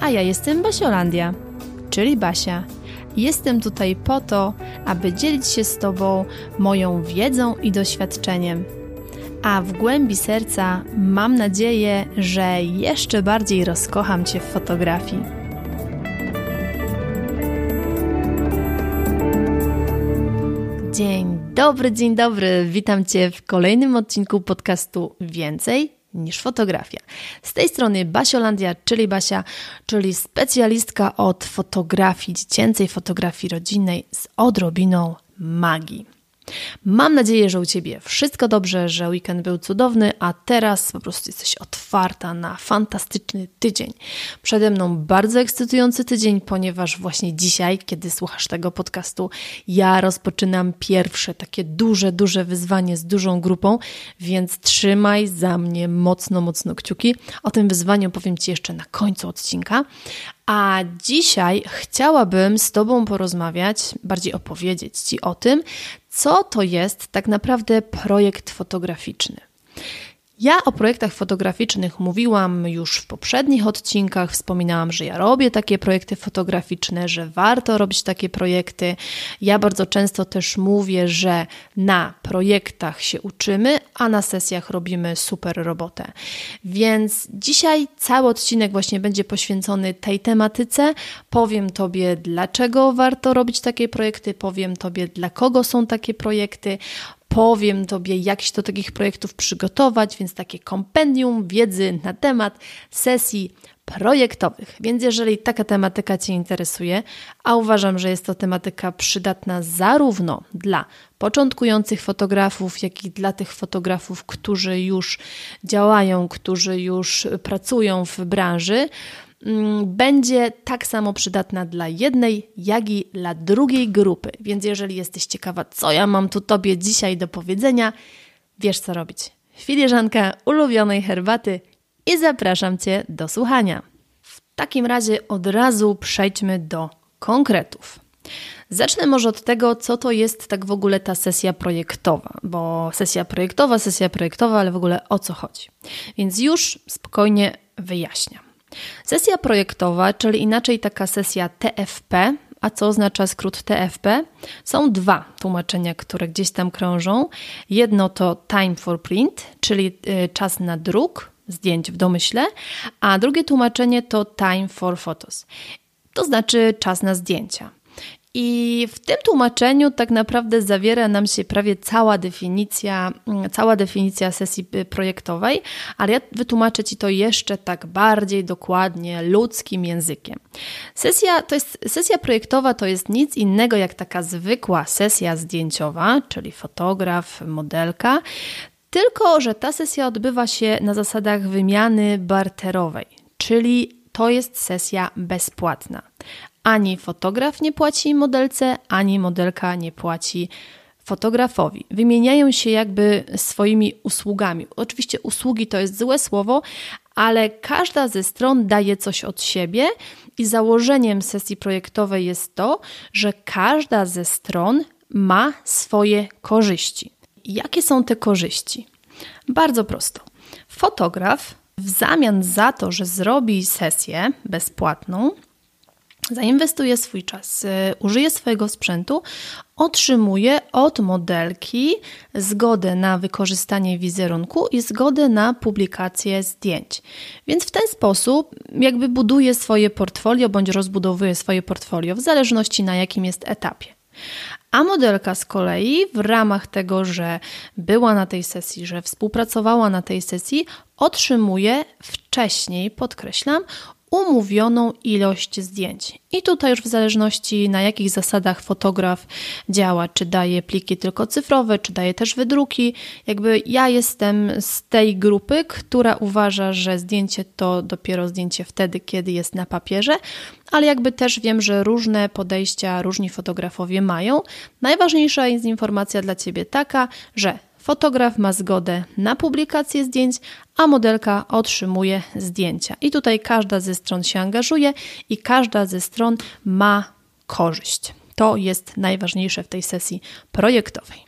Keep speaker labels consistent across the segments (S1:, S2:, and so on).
S1: A ja jestem Basiolandia, czyli Basia. Jestem tutaj po to, aby dzielić się z Tobą moją wiedzą i doświadczeniem. A w głębi serca mam nadzieję, że jeszcze bardziej rozkocham Cię w fotografii. Dzień dobry, dzień dobry. Witam Cię w kolejnym odcinku podcastu Więcej niż fotografia. Z tej strony Basiolandia, czyli Basia, czyli specjalistka od fotografii dziecięcej, fotografii rodzinnej z odrobiną magii. Mam nadzieję, że u Ciebie wszystko dobrze, że weekend był cudowny, a teraz po prostu jesteś otwarta na fantastyczny tydzień. Przede mną bardzo ekscytujący tydzień, ponieważ właśnie dzisiaj, kiedy słuchasz tego podcastu, ja rozpoczynam pierwsze takie duże, duże wyzwanie z dużą grupą, więc trzymaj za mnie mocno, mocno kciuki. O tym wyzwaniu powiem Ci jeszcze na końcu odcinka. A dzisiaj chciałabym z Tobą porozmawiać, bardziej opowiedzieć Ci o tym, co to jest tak naprawdę projekt fotograficzny. Ja o projektach fotograficznych mówiłam już w poprzednich odcinkach. Wspominałam, że ja robię takie projekty fotograficzne, że warto robić takie projekty. Ja bardzo często też mówię, że na projektach się uczymy, a na sesjach robimy super robotę. Więc dzisiaj cały odcinek właśnie będzie poświęcony tej tematyce. Powiem Tobie, dlaczego warto robić takie projekty, powiem Tobie, dla kogo są takie projekty powiem Tobie, jak się do takich projektów przygotować, więc takie kompendium wiedzy na temat sesji projektowych. Więc jeżeli taka tematyka Cię interesuje, a uważam, że jest to tematyka przydatna zarówno dla początkujących fotografów, jak i dla tych fotografów, którzy już działają, którzy już pracują w branży, będzie tak samo przydatna dla jednej, jak i dla drugiej grupy. Więc jeżeli jesteś ciekawa, co ja mam tu Tobie dzisiaj do powiedzenia, wiesz co robić. Filiżanka ulubionej herbaty i zapraszam Cię do słuchania. W takim razie od razu przejdźmy do konkretów. Zacznę może od tego, co to jest tak w ogóle ta sesja projektowa, bo sesja projektowa, sesja projektowa, ale w ogóle o co chodzi. Więc już spokojnie wyjaśniam. Sesja projektowa, czyli inaczej taka sesja TFP, a co oznacza skrót TFP? Są dwa tłumaczenia, które gdzieś tam krążą. Jedno to time for print, czyli y, czas na druk zdjęć w domyśle, a drugie tłumaczenie to time for photos, to znaczy czas na zdjęcia. I w tym tłumaczeniu tak naprawdę zawiera nam się prawie cała definicja, mm, cała definicja sesji y, projektowej, ale ja wytłumaczę Ci to jeszcze tak bardziej dokładnie, ludzkim językiem. Sesja, to jest, sesja projektowa to jest nic innego jak taka zwykła sesja zdjęciowa, czyli fotograf, modelka, tylko że ta sesja odbywa się na zasadach wymiany barterowej, czyli to jest sesja bezpłatna. Ani fotograf nie płaci modelce, ani modelka nie płaci fotografowi. Wymieniają się jakby swoimi usługami. Oczywiście usługi to jest złe słowo, ale każda ze stron daje coś od siebie i założeniem sesji projektowej jest to, że każda ze stron ma swoje korzyści. Jakie są te korzyści? Bardzo prosto. Fotograf w zamian za to, że zrobi sesję bezpłatną, zainwestuje swój czas, y, użyje swojego sprzętu, otrzymuje od modelki zgodę na wykorzystanie wizerunku i zgodę na publikację zdjęć. Więc w ten sposób jakby buduje swoje portfolio bądź rozbudowuje swoje portfolio w zależności na jakim jest etapie. A modelka z kolei w ramach tego, że była na tej sesji, że współpracowała na tej sesji, otrzymuje wcześniej, podkreślam, umówioną ilość zdjęć. I tutaj już w zależności na jakich zasadach fotograf działa, czy daje pliki tylko cyfrowe, czy daje też wydruki, jakby ja jestem z tej grupy, która uważa, że zdjęcie to dopiero zdjęcie wtedy, kiedy jest na papierze, ale jakby też wiem, że różne podejścia różni fotografowie mają. Najważniejsza jest informacja dla Ciebie taka, że Fotograf ma zgodę na publikację zdjęć, a modelka otrzymuje zdjęcia. I tutaj każda ze stron się angażuje i każda ze stron ma korzyść. To jest najważniejsze w tej sesji projektowej.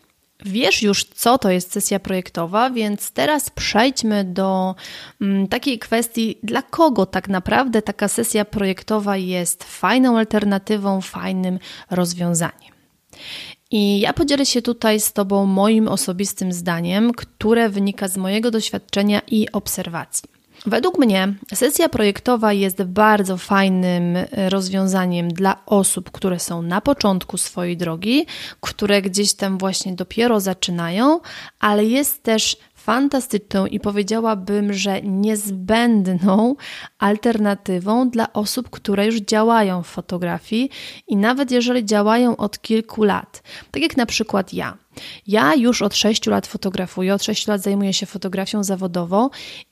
S1: Wiesz już, co to jest sesja projektowa, więc teraz przejdźmy do mm, takiej kwestii, dla kogo tak naprawdę taka sesja projektowa jest fajną alternatywą, fajnym rozwiązaniem. I ja podzielę się tutaj z Tobą moim osobistym zdaniem, które wynika z mojego doświadczenia i obserwacji. Według mnie sesja projektowa jest bardzo fajnym rozwiązaniem dla osób, które są na początku swojej drogi, które gdzieś tam właśnie dopiero zaczynają, ale jest też fantastyczną i powiedziałabym, że niezbędną alternatywą dla osób, które już działają w fotografii i nawet jeżeli działają od kilku lat, tak jak na przykład ja. Ja już od 6 lat fotografuję, od 6 lat zajmuję się fotografią zawodową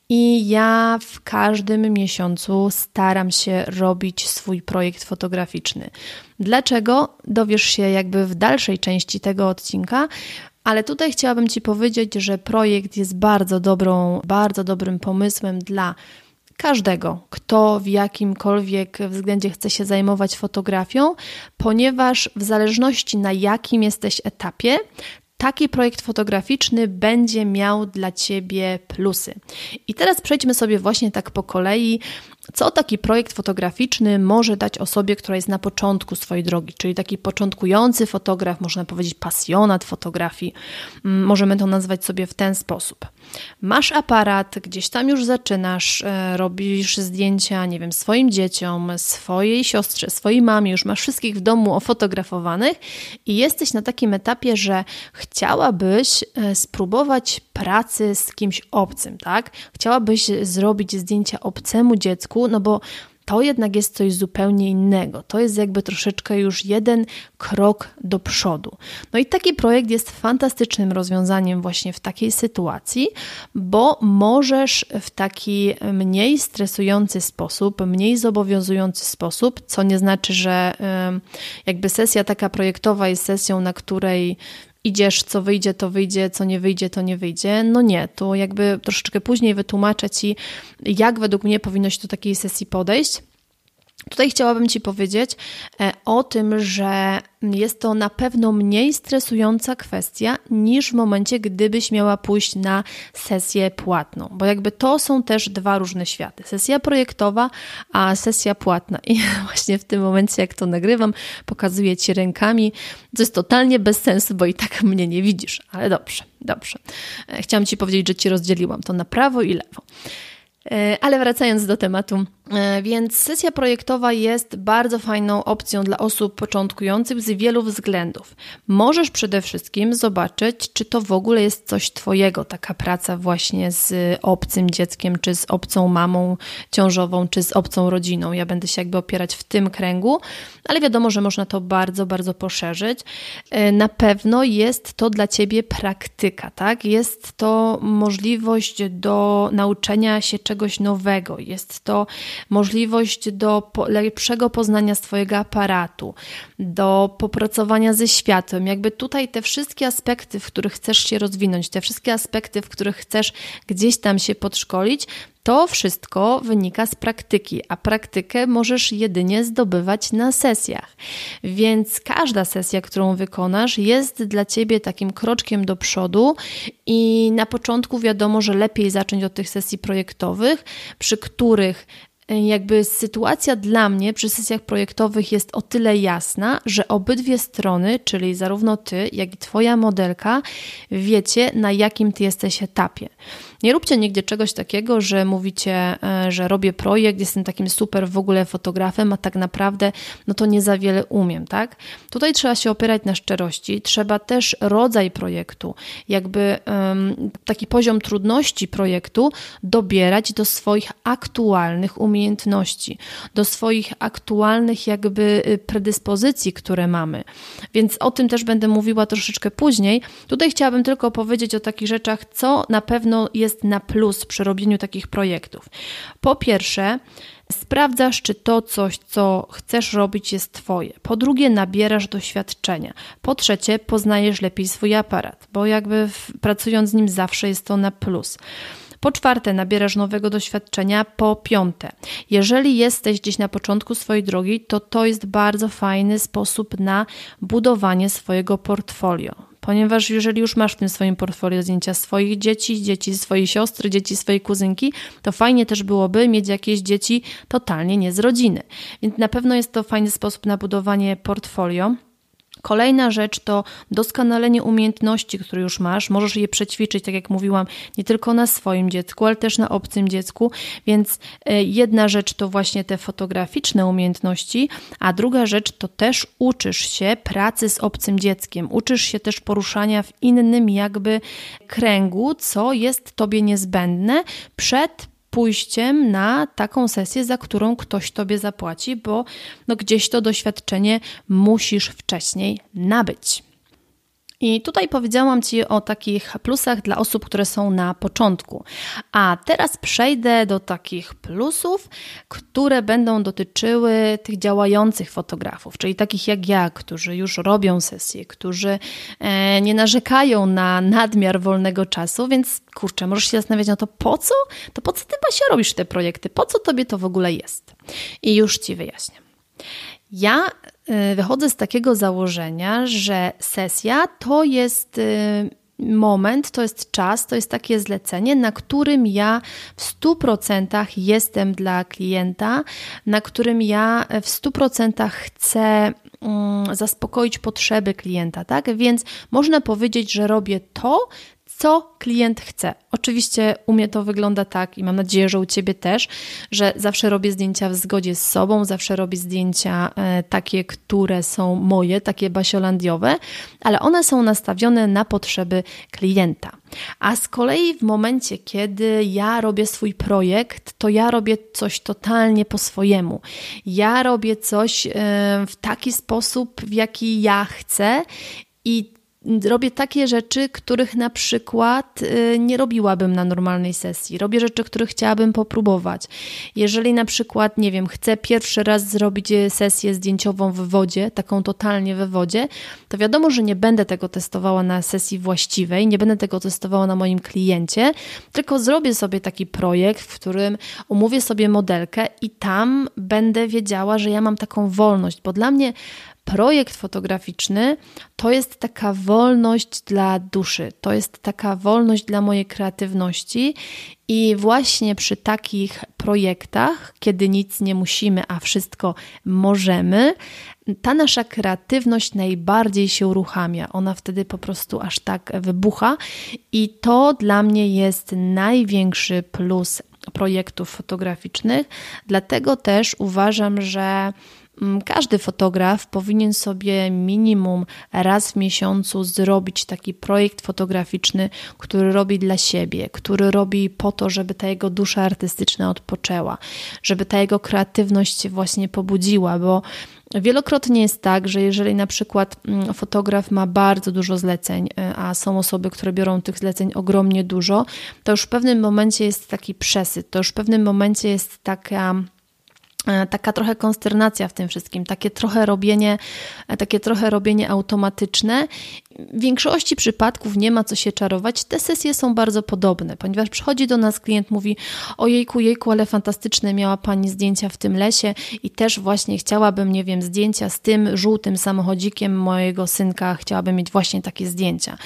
S1: i ja w każdym miesiącu staram się robić swój projekt fotograficzny. Dlaczego? Dowiesz się jakby w dalszej części tego odcinka, ale tutaj chciałabym Ci powiedzieć, że projekt jest bardzo dobrą, bardzo dobrym pomysłem dla każdego, kto w jakimkolwiek względzie chce się zajmować fotografią, ponieważ w zależności na jakim jesteś etapie, taki projekt fotograficzny będzie miał dla Ciebie plusy. I teraz przejdźmy sobie właśnie tak po kolei co taki projekt fotograficzny może dać osobie, która jest na początku swojej drogi, czyli taki początkujący fotograf, można powiedzieć pasjonat fotografii, mm, możemy to nazwać sobie w ten sposób. Masz aparat, gdzieś tam już zaczynasz, e, robisz zdjęcia, nie wiem, swoim dzieciom, swojej siostrze, swojej mamie, już masz wszystkich w domu ofotografowanych i jesteś na takim etapie, że chciałabyś e, spróbować pracy z kimś obcym, tak? Chciałabyś zrobić zdjęcia obcemu dziecku, no bo to jednak jest coś zupełnie innego. To jest jakby troszeczkę już jeden krok do przodu. No i taki projekt jest fantastycznym rozwiązaniem właśnie w takiej sytuacji, bo możesz w taki mniej stresujący sposób, mniej zobowiązujący sposób, co nie znaczy, że jakby sesja taka projektowa jest sesją, na której idziesz, co wyjdzie, to wyjdzie, co nie wyjdzie, to nie wyjdzie. No nie, to jakby troszeczkę później wytłumaczę Ci, jak według mnie powinno się do takiej sesji podejść. Tutaj chciałabym Ci powiedzieć e, o tym, że jest to na pewno mniej stresująca kwestia niż w momencie, gdybyś miała pójść na sesję płatną, bo jakby to są też dwa różne światy. Sesja projektowa, a sesja płatna. I właśnie w tym momencie, jak to nagrywam, pokazuję Ci rękami, co jest totalnie bez sensu, bo i tak mnie nie widzisz, ale dobrze, dobrze. E, chciałam Ci powiedzieć, że Ci rozdzieliłam to na prawo i lewo. E, ale wracając do tematu, więc sesja projektowa jest bardzo fajną opcją dla osób początkujących z wielu względów. Możesz przede wszystkim zobaczyć, czy to w ogóle jest coś Twojego, taka praca właśnie z obcym dzieckiem, czy z obcą mamą ciążową, czy z obcą rodziną. Ja będę się jakby opierać w tym kręgu, ale wiadomo, że można to bardzo, bardzo poszerzyć. E, na pewno jest to dla Ciebie praktyka, tak? Jest to możliwość do nauczenia się czegoś nowego, jest to możliwość do lepszego poznania swojego aparatu, do popracowania ze światłem. Jakby tutaj te wszystkie aspekty, w których chcesz się rozwinąć, te wszystkie aspekty, w których chcesz gdzieś tam się podszkolić, to wszystko wynika z praktyki, a praktykę możesz jedynie zdobywać na sesjach. Więc każda sesja, którą wykonasz, jest dla ciebie takim kroczkiem do przodu i na początku wiadomo, że lepiej zacząć od tych sesji projektowych, przy których jakby sytuacja dla mnie przy sesjach projektowych jest o tyle jasna, że obydwie strony, czyli zarówno ty, jak i twoja modelka, wiecie, na jakim ty jesteś etapie. Nie róbcie nigdzie czegoś takiego, że mówicie, e, że robię projekt, jestem takim super w ogóle fotografem, a tak naprawdę no to nie za wiele umiem, tak? Tutaj trzeba się opierać na szczerości, trzeba też rodzaj projektu, jakby um, taki poziom trudności projektu dobierać do swoich aktualnych umiejętności do swoich aktualnych jakby y, predyspozycji, które mamy. Więc o tym też będę mówiła troszeczkę później. Tutaj chciałabym tylko powiedzieć o takich rzeczach, co na pewno jest na plus przy robieniu takich projektów. Po pierwsze, Sprawdzasz, czy to coś, co chcesz robić, jest Twoje. Po drugie, nabierasz doświadczenia. Po trzecie, poznajesz lepiej swój aparat, bo jakby pracując z nim zawsze jest to na plus. Po czwarte, nabierasz nowego doświadczenia. Po piąte, jeżeli jesteś gdzieś na początku swojej drogi, to to jest bardzo fajny sposób na budowanie swojego portfolio ponieważ jeżeli już masz w tym swoim portfolio zdjęcia swoich dzieci, dzieci swojej siostry, dzieci swojej kuzynki, to fajnie też byłoby mieć jakieś dzieci totalnie nie z rodziny. Więc na pewno jest to fajny sposób na budowanie portfolio. Kolejna rzecz to doskonalenie umiejętności, które już masz. Możesz je przećwiczyć, tak jak mówiłam, nie tylko na swoim dziecku, ale też na obcym dziecku. Więc e, jedna rzecz to właśnie te fotograficzne umiejętności, a druga rzecz to też uczysz się pracy z obcym dzieckiem. Uczysz się też poruszania w innym jakby kręgu, co jest tobie niezbędne przed pójściem na taką sesję, za którą ktoś tobie zapłaci, bo no gdzieś to doświadczenie musisz wcześniej nabyć. I tutaj powiedziałam Ci o takich plusach dla osób, które są na początku. A teraz przejdę do takich plusów, które będą dotyczyły tych działających fotografów, czyli takich jak ja, którzy już robią sesje, którzy e, nie narzekają na nadmiar wolnego czasu, więc kurczę, możesz się zastanawiać na to, po co? To po co Ty, Basia, robisz te projekty? Po co Tobie to w ogóle jest? I już Ci wyjaśnię. Ja wychodzę z takiego założenia, że sesja to jest y, moment, to jest czas, to jest takie zlecenie, na którym ja w 100% jestem dla klienta, na którym ja w 100% chcę mm, zaspokoić potrzeby klienta, tak? Więc można powiedzieć, że robię to, co klient chce. Oczywiście u mnie to wygląda tak i mam nadzieję, że u Ciebie też, że zawsze robię zdjęcia w zgodzie z sobą, zawsze robię zdjęcia e, takie, które są moje, takie basiolandiowe, ale one są nastawione na potrzeby klienta. A z kolei w momencie, kiedy ja robię swój projekt, to ja robię coś totalnie po swojemu. Ja robię coś e, w taki sposób, w jaki ja chcę i robię takie rzeczy, których na przykład y, nie robiłabym na normalnej sesji. Robię rzeczy, których chciałabym popróbować. Jeżeli na przykład, nie wiem, chcę pierwszy raz zrobić sesję zdjęciową w wodzie, taką totalnie w wodzie, to wiadomo, że nie będę tego testowała na sesji właściwej, nie będę tego testowała na moim kliencie, tylko zrobię sobie taki projekt, w którym umówię sobie modelkę i tam będę wiedziała, że ja mam taką wolność, bo dla mnie projekt fotograficzny to jest taka wolność dla duszy, to jest taka wolność dla mojej kreatywności. I właśnie przy takich projektach, kiedy nic nie musimy, a wszystko możemy, ta nasza kreatywność najbardziej się uruchamia. Ona wtedy po prostu aż tak wybucha, i to dla mnie jest największy plus projektów fotograficznych. Dlatego też uważam, że każdy fotograf powinien sobie minimum raz w miesiącu zrobić taki projekt fotograficzny, który robi dla siebie, który robi po to, żeby ta jego dusza artystyczna odpoczęła, żeby ta jego kreatywność się właśnie pobudziła, bo Wielokrotnie jest tak, że jeżeli na przykład mm, fotograf ma bardzo dużo zleceń, y, a są osoby, które biorą tych zleceń ogromnie dużo, to już w pewnym momencie jest taki przesyt, to już w pewnym momencie jest taka taka trochę konsternacja w tym wszystkim, takie trochę robienie, e, takie trochę robienie automatyczne w większości przypadków nie ma co się czarować. Te sesje są bardzo podobne, ponieważ przychodzi do nas klient, mówi: Ojejku, jejku, ale fantastyczne miała pani zdjęcia w tym lesie i też właśnie chciałabym, nie wiem, zdjęcia z tym żółtym samochodzikiem mojego synka, chciałabym mieć właśnie takie zdjęcia.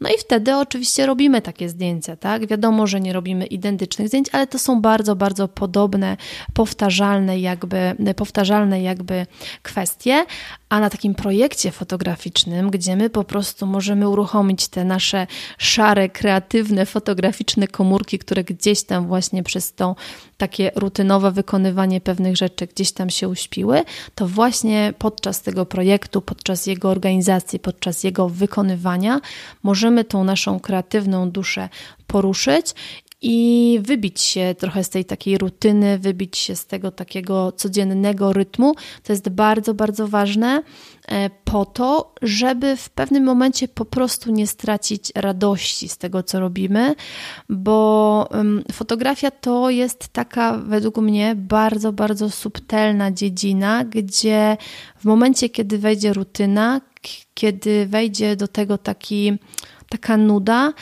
S1: No i wtedy oczywiście robimy takie zdjęcia, tak? Wiadomo, że nie robimy identycznych zdjęć, ale to są bardzo, bardzo podobne, powtarzalne jakby, powtarzalne jakby kwestie, a na takim projekcie fotograficznym, gdzie my po prostu możemy uruchomić te nasze szare, kreatywne, fotograficzne komórki, które gdzieś tam właśnie przez to takie rutynowe wykonywanie pewnych rzeczy gdzieś tam się uśpiły, to właśnie podczas tego projektu, podczas jego organizacji, podczas jego wykonywania możemy tą naszą kreatywną duszę poruszyć i wybić się trochę z tej takiej rutyny, wybić się z tego takiego codziennego rytmu. To jest bardzo, bardzo ważne e, po to, żeby w pewnym momencie po prostu nie stracić radości z tego, co robimy, bo fotografia to jest taka, według mnie, bardzo, bardzo subtelna dziedzina, gdzie w momencie, kiedy wejdzie rutyna, kiedy wejdzie do tego taki, taka nuda,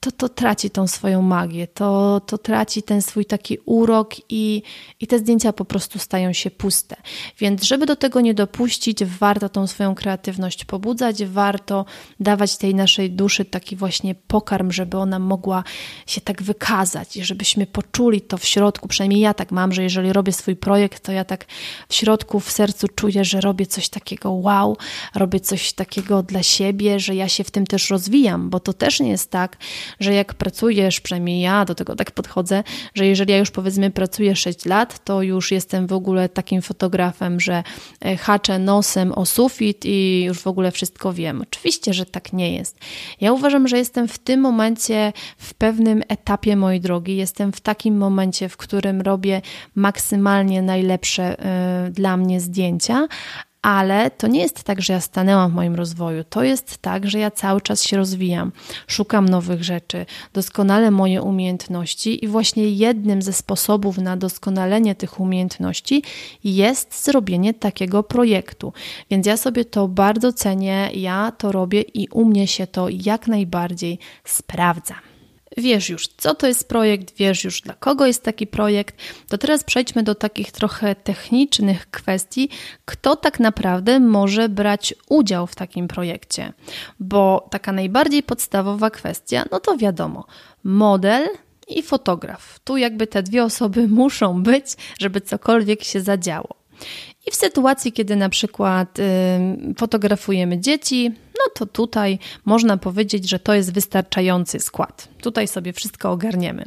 S1: to, to traci tą swoją magię, to, to traci ten swój taki urok i, i te zdjęcia po prostu stają się puste. Więc żeby do tego nie dopuścić, warto tą swoją kreatywność pobudzać, warto dawać tej naszej duszy taki właśnie pokarm, żeby ona mogła się tak wykazać i żebyśmy poczuli to w środku, przynajmniej ja tak mam, że jeżeli robię swój projekt, to ja tak w środku, w sercu czuję, że robię coś takiego wow, robię coś takiego dla siebie, że ja się w tym też rozwijam, bo to też nie jest tak, że jak pracujesz, przynajmniej ja do tego tak podchodzę, że jeżeli ja już powiedzmy pracuję 6 lat, to już jestem w ogóle takim fotografem, że e, haczę nosem o sufit i już w ogóle wszystko wiem. Oczywiście, że tak nie jest. Ja uważam, że jestem w tym momencie, w pewnym etapie mojej drogi, jestem w takim momencie, w którym robię maksymalnie najlepsze y, dla mnie zdjęcia, ale to nie jest tak, że ja stanęłam w moim rozwoju. To jest tak, że ja cały czas się rozwijam, szukam nowych rzeczy, doskonale moje umiejętności i właśnie jednym ze sposobów na doskonalenie tych umiejętności jest zrobienie takiego projektu. Więc ja sobie to bardzo cenię, ja to robię i u mnie się to jak najbardziej sprawdza. Wiesz już, co to jest projekt, wiesz już, dla kogo jest taki projekt, to teraz przejdźmy do takich trochę technicznych kwestii, kto tak naprawdę może brać udział w takim projekcie. Bo taka najbardziej podstawowa kwestia, no to wiadomo, model i fotograf. Tu jakby te dwie osoby muszą być, żeby cokolwiek się zadziało. I w sytuacji, kiedy na przykład y, fotografujemy dzieci, no to tutaj można powiedzieć, że to jest wystarczający skład. Tutaj sobie wszystko ogarniemy.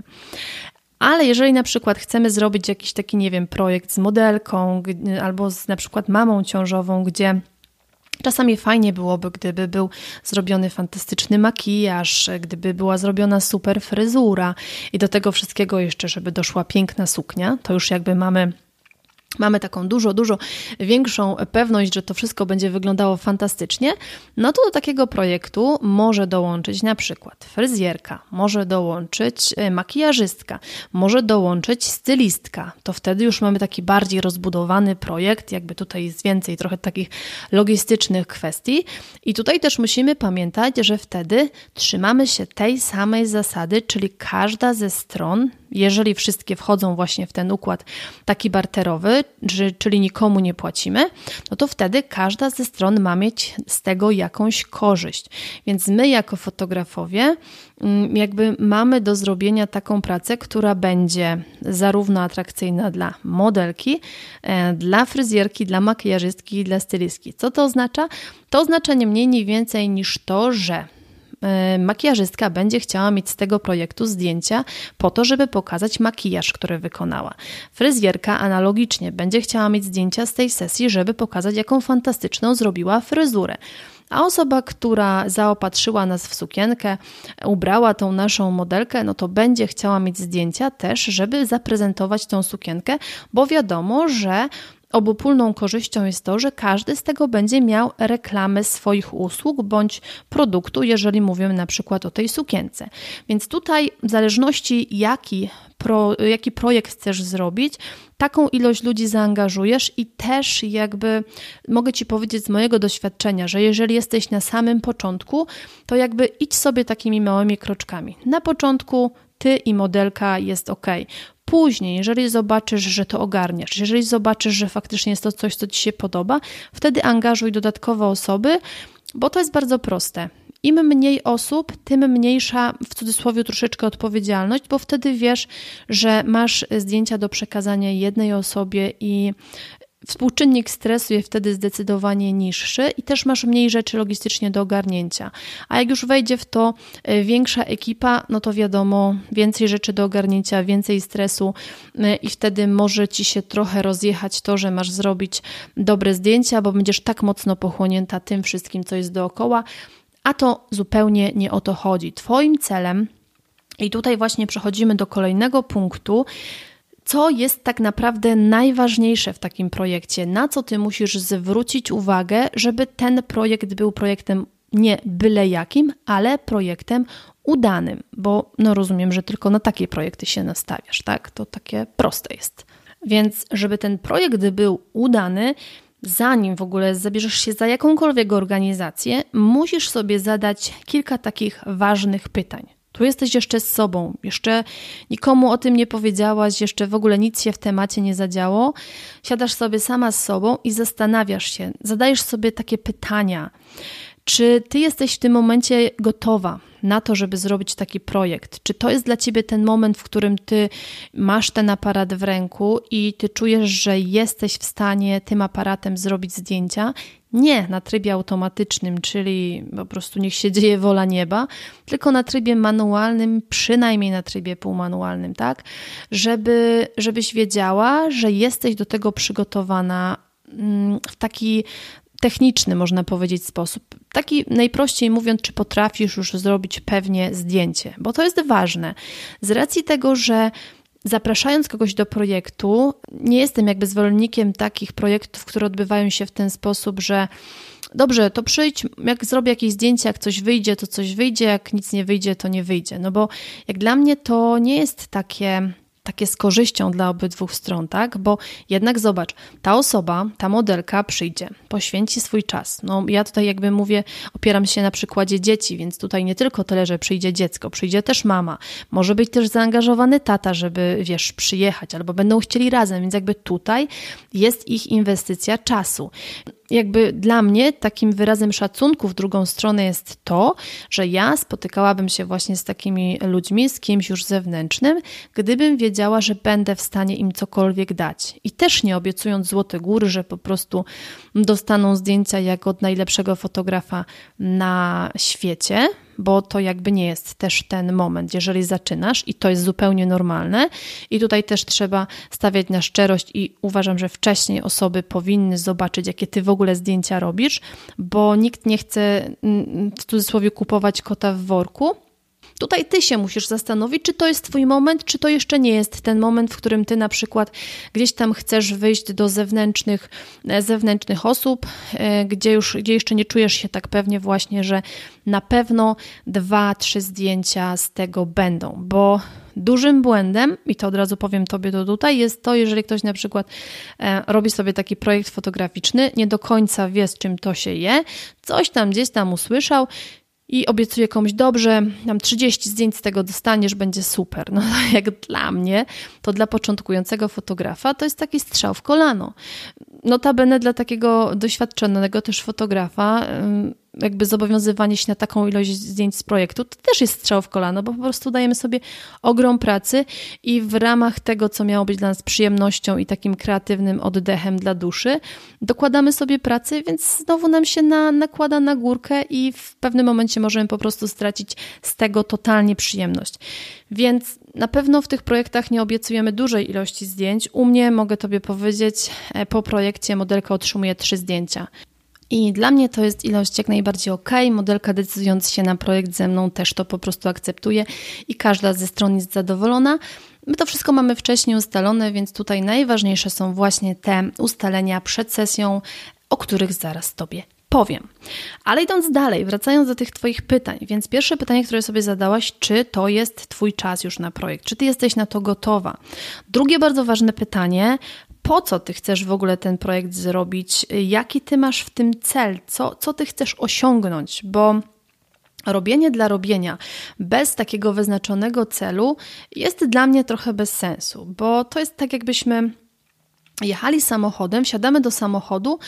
S1: Ale jeżeli na przykład chcemy zrobić jakiś taki, nie wiem, projekt z modelką albo z na przykład mamą ciążową, gdzie Czasami fajnie byłoby, gdyby był zrobiony fantastyczny makijaż, gdyby była zrobiona super fryzura i do tego wszystkiego jeszcze, żeby doszła piękna suknia, to już jakby mamy mamy taką dużo, dużo większą pewność, że to wszystko będzie wyglądało fantastycznie, no to do takiego projektu może dołączyć na przykład fryzjerka, może dołączyć e, makijażystka, może dołączyć stylistka. To wtedy już mamy taki bardziej rozbudowany projekt, jakby tutaj jest więcej trochę takich logistycznych kwestii. I tutaj też musimy pamiętać, że wtedy trzymamy się tej samej zasady, czyli każda ze stron jeżeli wszystkie wchodzą właśnie w ten układ taki barterowy, czyli nikomu nie płacimy, no to wtedy każda ze stron ma mieć z tego jakąś korzyść. Więc my, jako fotografowie, mm, jakby mamy do zrobienia taką pracę, która będzie zarówno atrakcyjna dla modelki, e, dla fryzjerki, dla makijażystki, dla stylistki. Co to oznacza? To oznacza nie mniej, nie więcej niż to, że makijażystka będzie chciała mieć z tego projektu zdjęcia po to, żeby pokazać makijaż, który wykonała. Fryzjerka analogicznie będzie chciała mieć zdjęcia z tej sesji, żeby pokazać, jaką fantastyczną zrobiła fryzurę. A osoba, która zaopatrzyła nas w sukienkę, ubrała tą naszą modelkę, no to będzie chciała mieć zdjęcia też, żeby zaprezentować tą sukienkę, bo wiadomo, że Obopólną korzyścią jest to, że każdy z tego będzie miał reklamę swoich usług bądź produktu, jeżeli mówimy na przykład o tej sukience. Więc tutaj, w zależności jaki, pro, jaki projekt chcesz zrobić, taką ilość ludzi zaangażujesz i też jakby mogę Ci powiedzieć z mojego doświadczenia, że jeżeli jesteś na samym początku, to jakby idź sobie takimi małymi kroczkami. Na początku ty i modelka jest ok. Później, jeżeli zobaczysz, że to ogarniasz, jeżeli zobaczysz, że faktycznie jest to coś, co Ci się podoba, wtedy angażuj dodatkowe osoby, bo to jest bardzo proste. Im mniej osób, tym mniejsza w cudzysłowie troszeczkę odpowiedzialność, bo wtedy wiesz, że masz zdjęcia do przekazania jednej osobie i Współczynnik stresu jest wtedy zdecydowanie niższy i też masz mniej rzeczy logistycznie do ogarnięcia. A jak już wejdzie w to e, większa ekipa, no to wiadomo, więcej rzeczy do ogarnięcia, więcej stresu e, i wtedy może ci się trochę rozjechać to, że masz zrobić dobre zdjęcia, bo będziesz tak mocno pochłonięta tym wszystkim, co jest dookoła, a to zupełnie nie o to chodzi. Twoim celem I tutaj właśnie przechodzimy do kolejnego punktu. Co jest tak naprawdę najważniejsze w takim projekcie? Na co ty musisz zwrócić uwagę, żeby ten projekt był projektem nie byle jakim, ale projektem udanym, bo no rozumiem, że tylko na takie projekty się nastawiasz, tak? To takie proste jest. Więc żeby ten projekt był udany, zanim w ogóle zabierzesz się za jakąkolwiek organizację, musisz sobie zadać kilka takich ważnych pytań. Tu jesteś jeszcze z sobą, jeszcze nikomu o tym nie powiedziałaś, jeszcze w ogóle nic się w temacie nie zadziało. Siadasz sobie sama z sobą i zastanawiasz się, zadajesz sobie takie pytania. Czy ty jesteś w tym momencie gotowa na to, żeby zrobić taki projekt? Czy to jest dla ciebie ten moment, w którym ty masz ten aparat w ręku i ty czujesz, że jesteś w stanie tym aparatem zrobić zdjęcia? Nie na trybie automatycznym, czyli po prostu niech się dzieje wola nieba, tylko na trybie manualnym, przynajmniej na trybie półmanualnym, tak? Żeby, żebyś wiedziała, że jesteś do tego przygotowana mm, w taki techniczny, można powiedzieć, sposób. Taki najprościej mówiąc, czy potrafisz już zrobić pewnie zdjęcie, bo to jest ważne. Z racji tego, że zapraszając kogoś do projektu, nie jestem jakby zwolennikiem takich projektów, które odbywają się w ten sposób, że dobrze, to przyjdź, jak zrobię jakieś zdjęcie, jak coś wyjdzie, to coś wyjdzie, jak nic nie wyjdzie, to nie wyjdzie. No bo jak dla mnie to nie jest takie takie z korzyścią dla obydwu stron, tak? Bo jednak zobacz, ta osoba, ta modelka przyjdzie, poświęci swój czas. No ja tutaj jakby mówię, opieram się na przykładzie dzieci, więc tutaj nie tylko tyle, że przyjdzie dziecko, przyjdzie też mama. Może być też zaangażowany tata, żeby wiesz, przyjechać, albo będą chcieli razem, więc jakby tutaj jest ich inwestycja czasu jakby dla mnie takim wyrazem szacunku w drugą stronę jest to, że ja spotykałabym się właśnie z takimi ludźmi, z kimś już zewnętrznym, gdybym wiedziała, że będę w stanie im cokolwiek dać. I też nie obiecując złote góry, że po prostu dostaną zdjęcia jak od najlepszego fotografa na świecie, bo to jakby nie jest też ten moment, jeżeli zaczynasz i to jest zupełnie normalne. I tutaj też trzeba stawiać na szczerość i uważam, że wcześniej osoby powinny zobaczyć, jakie ty w ogóle zdjęcia robisz, bo nikt nie chce mm, w cudzysłowie kupować kota w worku Tutaj ty się musisz zastanowić, czy to jest twój moment, czy to jeszcze nie jest ten moment, w którym ty na przykład gdzieś tam chcesz wyjść do zewnętrznych, e, zewnętrznych osób, e, gdzie już gdzie jeszcze nie czujesz się tak pewnie właśnie, że na pewno dwa, trzy zdjęcia z tego będą, bo dużym błędem, i to od razu powiem Tobie to tutaj, jest to, jeżeli ktoś na przykład e, robi sobie taki projekt fotograficzny, nie do końca wie, z czym to się je, coś tam gdzieś tam usłyszał i obiecuję komuś dobrze, tam 30 zdjęć z tego dostaniesz, będzie super. No jak dla mnie, to dla początkującego fotografa to jest taki strzał w kolano. Notabene dla takiego doświadczonego też fotografa jakby zobowiązywanie się na taką ilość zdjęć z projektu, to też jest strzał w kolano, bo po prostu dajemy sobie ogrom pracy i w ramach tego, co miało być dla nas przyjemnością i takim kreatywnym oddechem dla duszy, dokładamy sobie pracy, więc znowu nam się na, nakłada na górkę i w pewnym momencie możemy po prostu stracić z tego totalnie przyjemność. Więc na pewno w tych projektach nie obiecujemy dużej ilości zdjęć. U mnie mogę Tobie powiedzieć, e, po projekcie modelka otrzymuje trzy zdjęcia. I dla mnie to jest ilość jak najbardziej ok. Modelka decydując się na projekt ze mną też to po prostu akceptuje i każda ze stron jest zadowolona. My to wszystko mamy wcześniej ustalone, więc tutaj najważniejsze są właśnie te ustalenia przed sesją, o których zaraz Tobie powiem. Ale idąc dalej, wracając do tych Twoich pytań, więc pierwsze pytanie, które sobie zadałaś, czy to jest Twój czas już na projekt, czy Ty jesteś na to gotowa? Drugie bardzo ważne pytanie, po co ty chcesz w ogóle ten projekt zrobić, jaki ty masz w tym cel, co, co ty chcesz osiągnąć, bo robienie dla robienia bez takiego wyznaczonego celu jest dla mnie trochę bez sensu, bo to jest tak, jakbyśmy jechali samochodem, wsiadamy do samochodu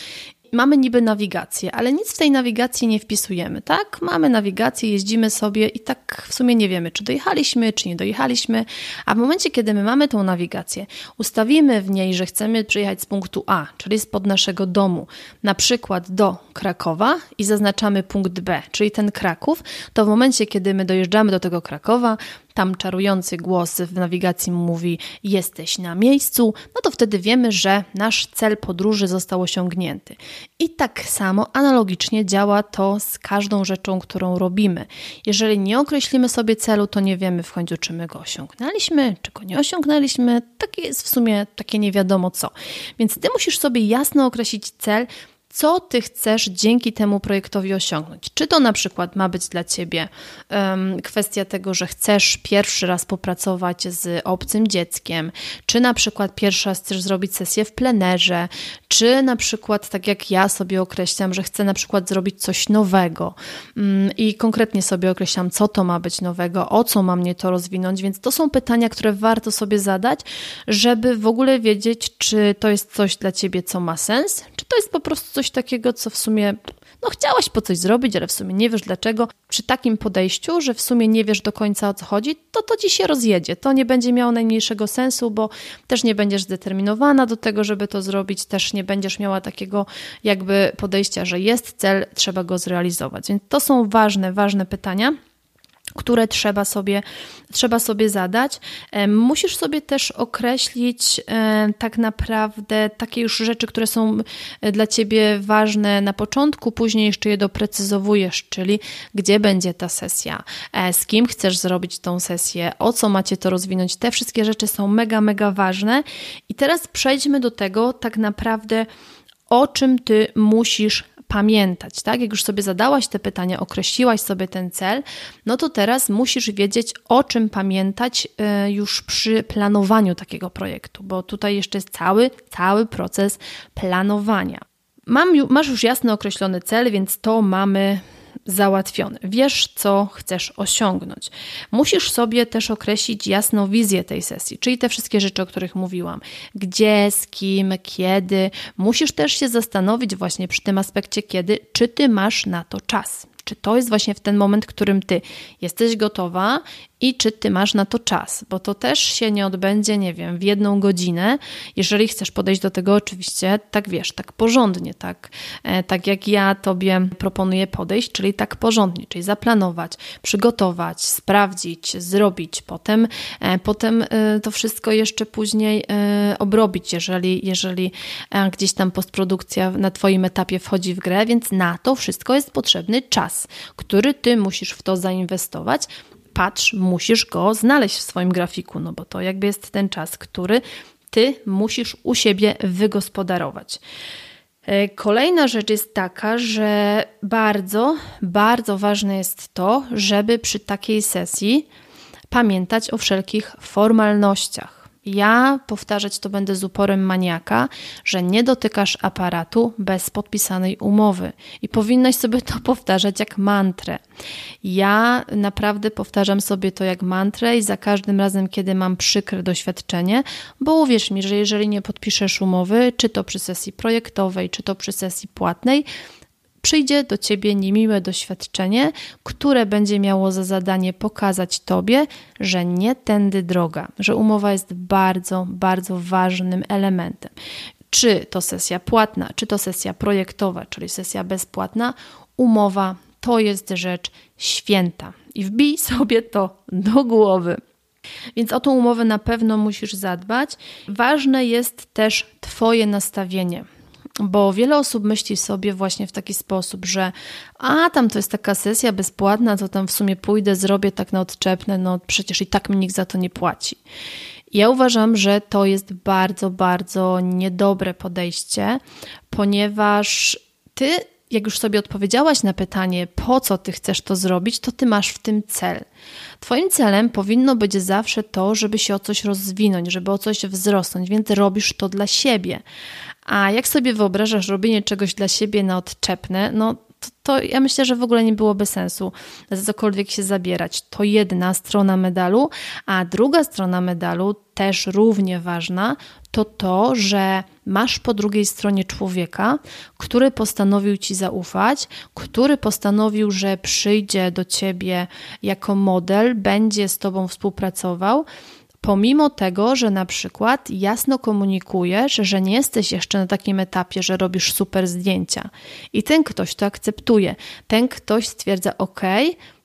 S1: mamy niby nawigację, ale nic w tej nawigacji nie wpisujemy, tak? Mamy nawigację, jeździmy sobie i tak w sumie nie wiemy, czy dojechaliśmy, czy nie dojechaliśmy, a w momencie, kiedy my mamy tą nawigację, ustawimy w niej, że chcemy przyjechać z punktu A, czyli spod naszego domu, na przykład do Krakowa i zaznaczamy punkt B, czyli ten Kraków, to w momencie, kiedy my dojeżdżamy do tego Krakowa, tam czarujący głos w nawigacji mówi jesteś na miejscu, no to wtedy wiemy, że nasz cel podróży został osiągnięty. I tak samo analogicznie działa to z każdą rzeczą, którą robimy. Jeżeli nie określimy sobie celu, to nie wiemy w końcu, czy my go osiągnęliśmy, czy go nie osiągnęliśmy. Takie jest w sumie takie nie wiadomo co. Więc ty musisz sobie jasno określić cel, co ty chcesz dzięki temu projektowi osiągnąć. Czy to na przykład ma być dla ciebie um, kwestia tego, że chcesz pierwszy raz popracować z obcym dzieckiem, czy na przykład pierwszy raz chcesz zrobić sesję w plenerze, czy na przykład tak jak ja sobie określam, że chcę na przykład zrobić coś nowego? Um, i konkretnie sobie określam, co to ma być nowego, o co ma mnie to rozwinąć, więc to są pytania, które warto sobie zadać, żeby w ogóle wiedzieć, czy to jest coś dla ciebie, co ma sens, czy to jest po prostu coś coś takiego, co w sumie no chciałaś po coś zrobić, ale w sumie nie wiesz dlaczego. Przy takim podejściu, że w sumie nie wiesz do końca o co chodzi, to to ci się rozjedzie. To nie będzie miało najmniejszego sensu, bo też nie będziesz zdeterminowana do tego, żeby to zrobić, też nie będziesz miała takiego jakby podejścia, że jest cel, trzeba go zrealizować. Więc to są ważne, ważne pytania które trzeba sobie, trzeba sobie zadać. Musisz sobie też określić tak naprawdę takie już rzeczy, które są e, dla Ciebie ważne na początku, później jeszcze je doprecyzowujesz, czyli gdzie będzie ta sesja, e, z kim chcesz zrobić tą sesję, o co macie to rozwinąć. Te wszystkie rzeczy są mega, mega ważne. I teraz przejdźmy do tego tak naprawdę, o czym Ty musisz pamiętać, tak? Jak już sobie zadałaś te pytania, określiłaś sobie ten cel, no to teraz musisz wiedzieć, o czym pamiętać y, już przy planowaniu takiego projektu, bo tutaj jeszcze jest cały, cały proces planowania. Mam, masz już jasno określony cel, więc to mamy załatwiony. Wiesz, co chcesz osiągnąć. Musisz sobie też określić jasną wizję tej sesji, czyli te wszystkie rzeczy, o których mówiłam. Gdzie, z kim, kiedy. Musisz też się zastanowić właśnie przy tym aspekcie kiedy, czy ty masz na to czas. Czy to jest właśnie w ten moment, w którym ty jesteś gotowa i czy ty masz na to czas, bo to też się nie odbędzie, nie wiem, w jedną godzinę. Jeżeli chcesz podejść do tego, oczywiście, tak wiesz, tak porządnie, tak, e, tak jak ja tobie proponuję podejść, czyli tak porządnie, czyli zaplanować, przygotować, sprawdzić, zrobić, potem, e, potem e, to wszystko jeszcze później obrobić, jeżeli, jeżeli gdzieś tam postprodukcja na Twoim etapie wchodzi w grę, więc na to wszystko jest potrzebny czas, który Ty musisz w to zainwestować patrz, musisz go znaleźć w swoim grafiku, no bo to jakby jest ten czas, który ty musisz u siebie wygospodarować. E, kolejna rzecz jest taka, że bardzo, bardzo ważne jest to, żeby przy takiej sesji pamiętać o wszelkich formalnościach. Ja powtarzać to będę z uporem maniaka, że nie dotykasz aparatu bez podpisanej umowy i powinnaś sobie to powtarzać jak mantrę. Ja naprawdę powtarzam sobie to jak mantrę i za każdym razem, kiedy mam przykre doświadczenie, bo uwierz mi, że jeżeli nie podpiszesz umowy, czy to przy sesji projektowej, czy to przy sesji płatnej, przyjdzie do ciebie niemiłe doświadczenie, które będzie miało za zadanie pokazać tobie, że nie tędy droga, że umowa jest bardzo, bardzo ważnym elementem. Czy to sesja płatna, czy to sesja projektowa, czyli sesja bezpłatna, umowa to jest rzecz święta. I wbij sobie to do głowy. Więc o tą umowę na pewno musisz zadbać. Ważne jest też Twoje nastawienie. Bo wiele osób myśli sobie właśnie w taki sposób, że a tam to jest taka sesja bezpłatna, to tam w sumie pójdę, zrobię tak na odczepne, no przecież i tak mi nikt za to nie płaci. Ja uważam, że to jest bardzo, bardzo niedobre podejście, ponieważ ty, jak już sobie odpowiedziałaś na pytanie, po co ty chcesz to zrobić, to ty masz w tym cel. Twoim celem powinno być zawsze to, żeby się o coś rozwinąć, żeby o coś wzrosnąć, więc robisz to dla siebie. A jak sobie wyobrażasz robienie czegoś dla siebie na odczepne, no to, to, ja myślę, że w ogóle nie byłoby sensu za cokolwiek się zabierać. To jedna strona medalu, a druga strona medalu, też równie ważna, to to, że masz po drugiej stronie człowieka, który postanowił ci zaufać, który postanowił, że przyjdzie do ciebie jako model, będzie z tobą współpracował pomimo tego, że na przykład jasno komunikujesz, że nie jesteś jeszcze na takim etapie, że robisz super zdjęcia. I ten ktoś to akceptuje, ten ktoś stwierdza: OK,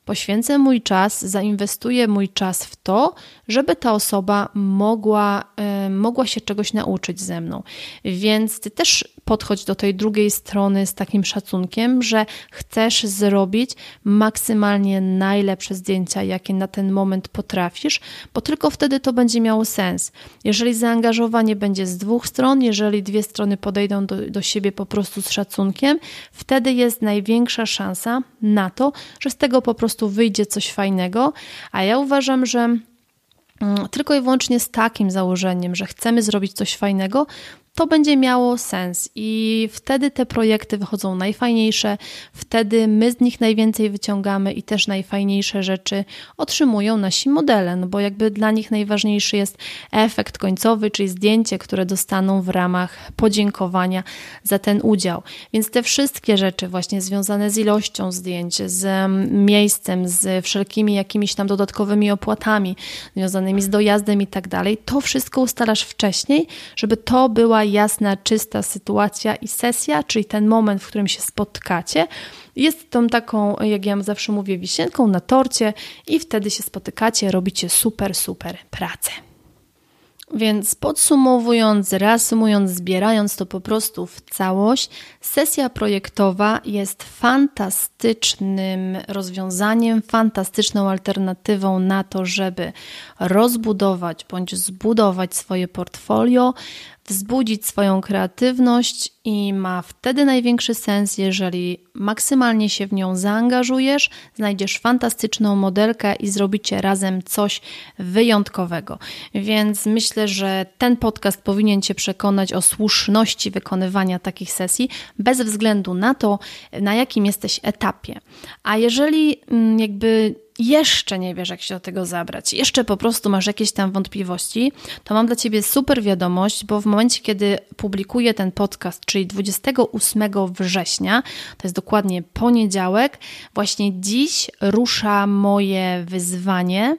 S1: poświęcę mój czas, zainwestuję mój czas w to, żeby ta osoba mogła, y, mogła się czegoś nauczyć ze mną. Więc ty też podchodź do tej drugiej strony z takim szacunkiem, że chcesz zrobić maksymalnie najlepsze zdjęcia, jakie na ten moment potrafisz, bo tylko wtedy to będzie miało sens. Jeżeli zaangażowanie będzie z dwóch stron, jeżeli dwie strony podejdą do, do siebie po prostu z szacunkiem, wtedy jest największa szansa na to, że z tego po prostu wyjdzie coś fajnego. A ja uważam, że mm, tylko i wyłącznie z takim założeniem, że chcemy zrobić coś fajnego, to będzie miało sens i wtedy te projekty wychodzą najfajniejsze, wtedy my z nich najwięcej wyciągamy i też najfajniejsze rzeczy otrzymują nasi modele, no bo jakby dla nich najważniejszy jest efekt końcowy, czyli zdjęcie, które dostaną w ramach podziękowania za ten udział. Więc te wszystkie rzeczy właśnie związane z ilością zdjęć, z mm, miejscem, z wszelkimi jakimiś tam dodatkowymi opłatami związanymi z dojazdem i tak dalej, to wszystko ustalasz wcześniej, żeby to była jasna, czysta sytuacja i sesja, czyli ten moment, w którym się spotkacie, jest tą taką, jak ja zawsze mówię, wisienką na torcie i wtedy się spotykacie, robicie super, super pracę. Więc podsumowując, reasumując, zbierając to po prostu w całość, sesja projektowa jest fantastycznym rozwiązaniem, fantastyczną alternatywą na to, żeby rozbudować bądź zbudować swoje portfolio, wzbudzić swoją kreatywność i ma wtedy największy sens, jeżeli maksymalnie się w nią zaangażujesz, znajdziesz fantastyczną modelkę i zrobicie razem coś wyjątkowego. Więc myślę, że ten podcast powinien Cię przekonać o słuszności wykonywania takich sesji, bez względu na to, na jakim jesteś etapie. A jeżeli mm, jakby jeszcze nie wiesz, jak się do tego zabrać, jeszcze po prostu masz jakieś tam wątpliwości, to mam dla Ciebie super wiadomość, bo w momencie, kiedy publikuję ten podcast, czyli 28 września, to jest dokładnie poniedziałek, właśnie dziś rusza moje wyzwanie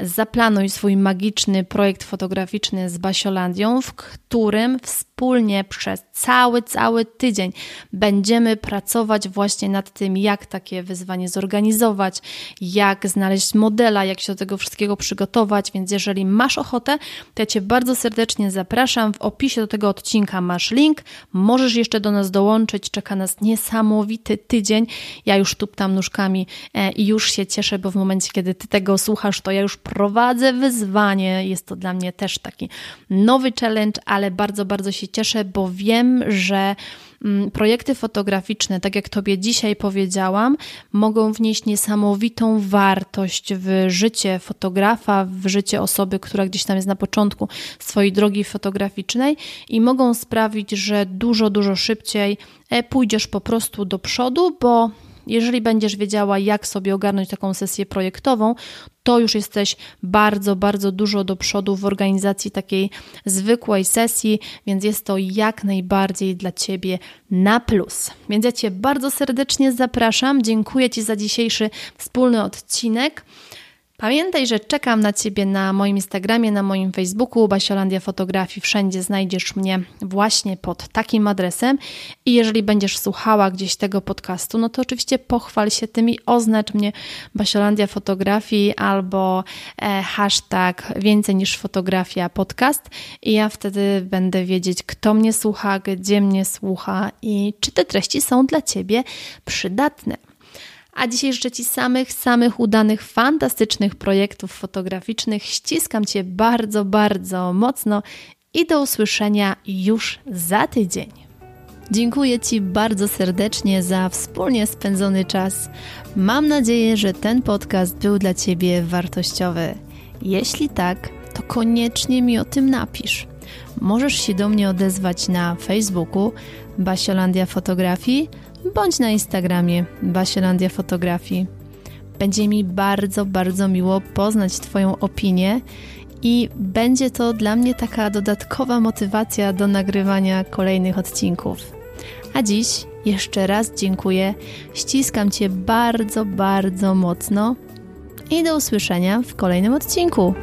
S1: Zaplanuj swój magiczny projekt fotograficzny z Basiolandią, w którym wspólnie przez cały, cały tydzień będziemy pracować właśnie nad tym, jak takie wyzwanie zorganizować, jak znaleźć modela, jak się do tego wszystkiego przygotować. Więc jeżeli masz ochotę, to ja Cię bardzo serdecznie zapraszam. W opisie do tego odcinka masz link. Możesz jeszcze do nas dołączyć. Czeka nas niesamowity tydzień. Ja już tu tam nóżkami e, i już się cieszę, bo w momencie, kiedy Ty tego słuchasz, to ja już prowadzę wyzwanie. Jest to dla mnie też taki nowy challenge, ale bardzo, bardzo się cieszę, bo wiem, że mm, projekty fotograficzne, tak jak Tobie dzisiaj powiedziałam, mogą wnieść niesamowitą wartość w życie fotografa, w życie osoby, która gdzieś tam jest na początku swojej drogi fotograficznej i mogą sprawić, że dużo, dużo szybciej e, pójdziesz po prostu do przodu, bo jeżeli będziesz wiedziała, jak sobie ogarnąć taką sesję projektową, to już jesteś bardzo, bardzo dużo do przodu w organizacji takiej zwykłej sesji, więc jest to jak najbardziej dla Ciebie na plus. Więc ja Cię bardzo serdecznie zapraszam. Dziękuję Ci za dzisiejszy wspólny odcinek. Pamiętaj, że czekam na Ciebie na moim Instagramie, na moim Facebooku, Basiolandia Fotografii. Wszędzie znajdziesz mnie właśnie pod takim adresem. I jeżeli będziesz słuchała gdzieś tego podcastu, no to oczywiście pochwal się tym i oznacz mnie Basiolandia Fotografii albo e, hashtag więcej niż fotografia podcast. I ja wtedy będę wiedzieć, kto mnie słucha, gdzie mnie słucha i czy te treści są dla Ciebie przydatne. A dzisiaj życzę Ci samych, samych udanych, fantastycznych projektów fotograficznych. Ściskam Cię bardzo, bardzo mocno i do usłyszenia już za tydzień. Dziękuję Ci bardzo serdecznie za wspólnie spędzony czas. Mam nadzieję, że ten podcast był dla Ciebie wartościowy. Jeśli tak, to koniecznie mi o tym napisz. Możesz się do mnie odezwać na Facebooku Basiolandia Fotografii bądź na Instagramie Basielandia Fotografii. Będzie mi bardzo, bardzo miło poznać Twoją opinię i będzie to dla mnie taka dodatkowa motywacja do nagrywania kolejnych odcinków. A dziś jeszcze raz dziękuję, ściskam Cię bardzo, bardzo mocno i do usłyszenia w kolejnym odcinku.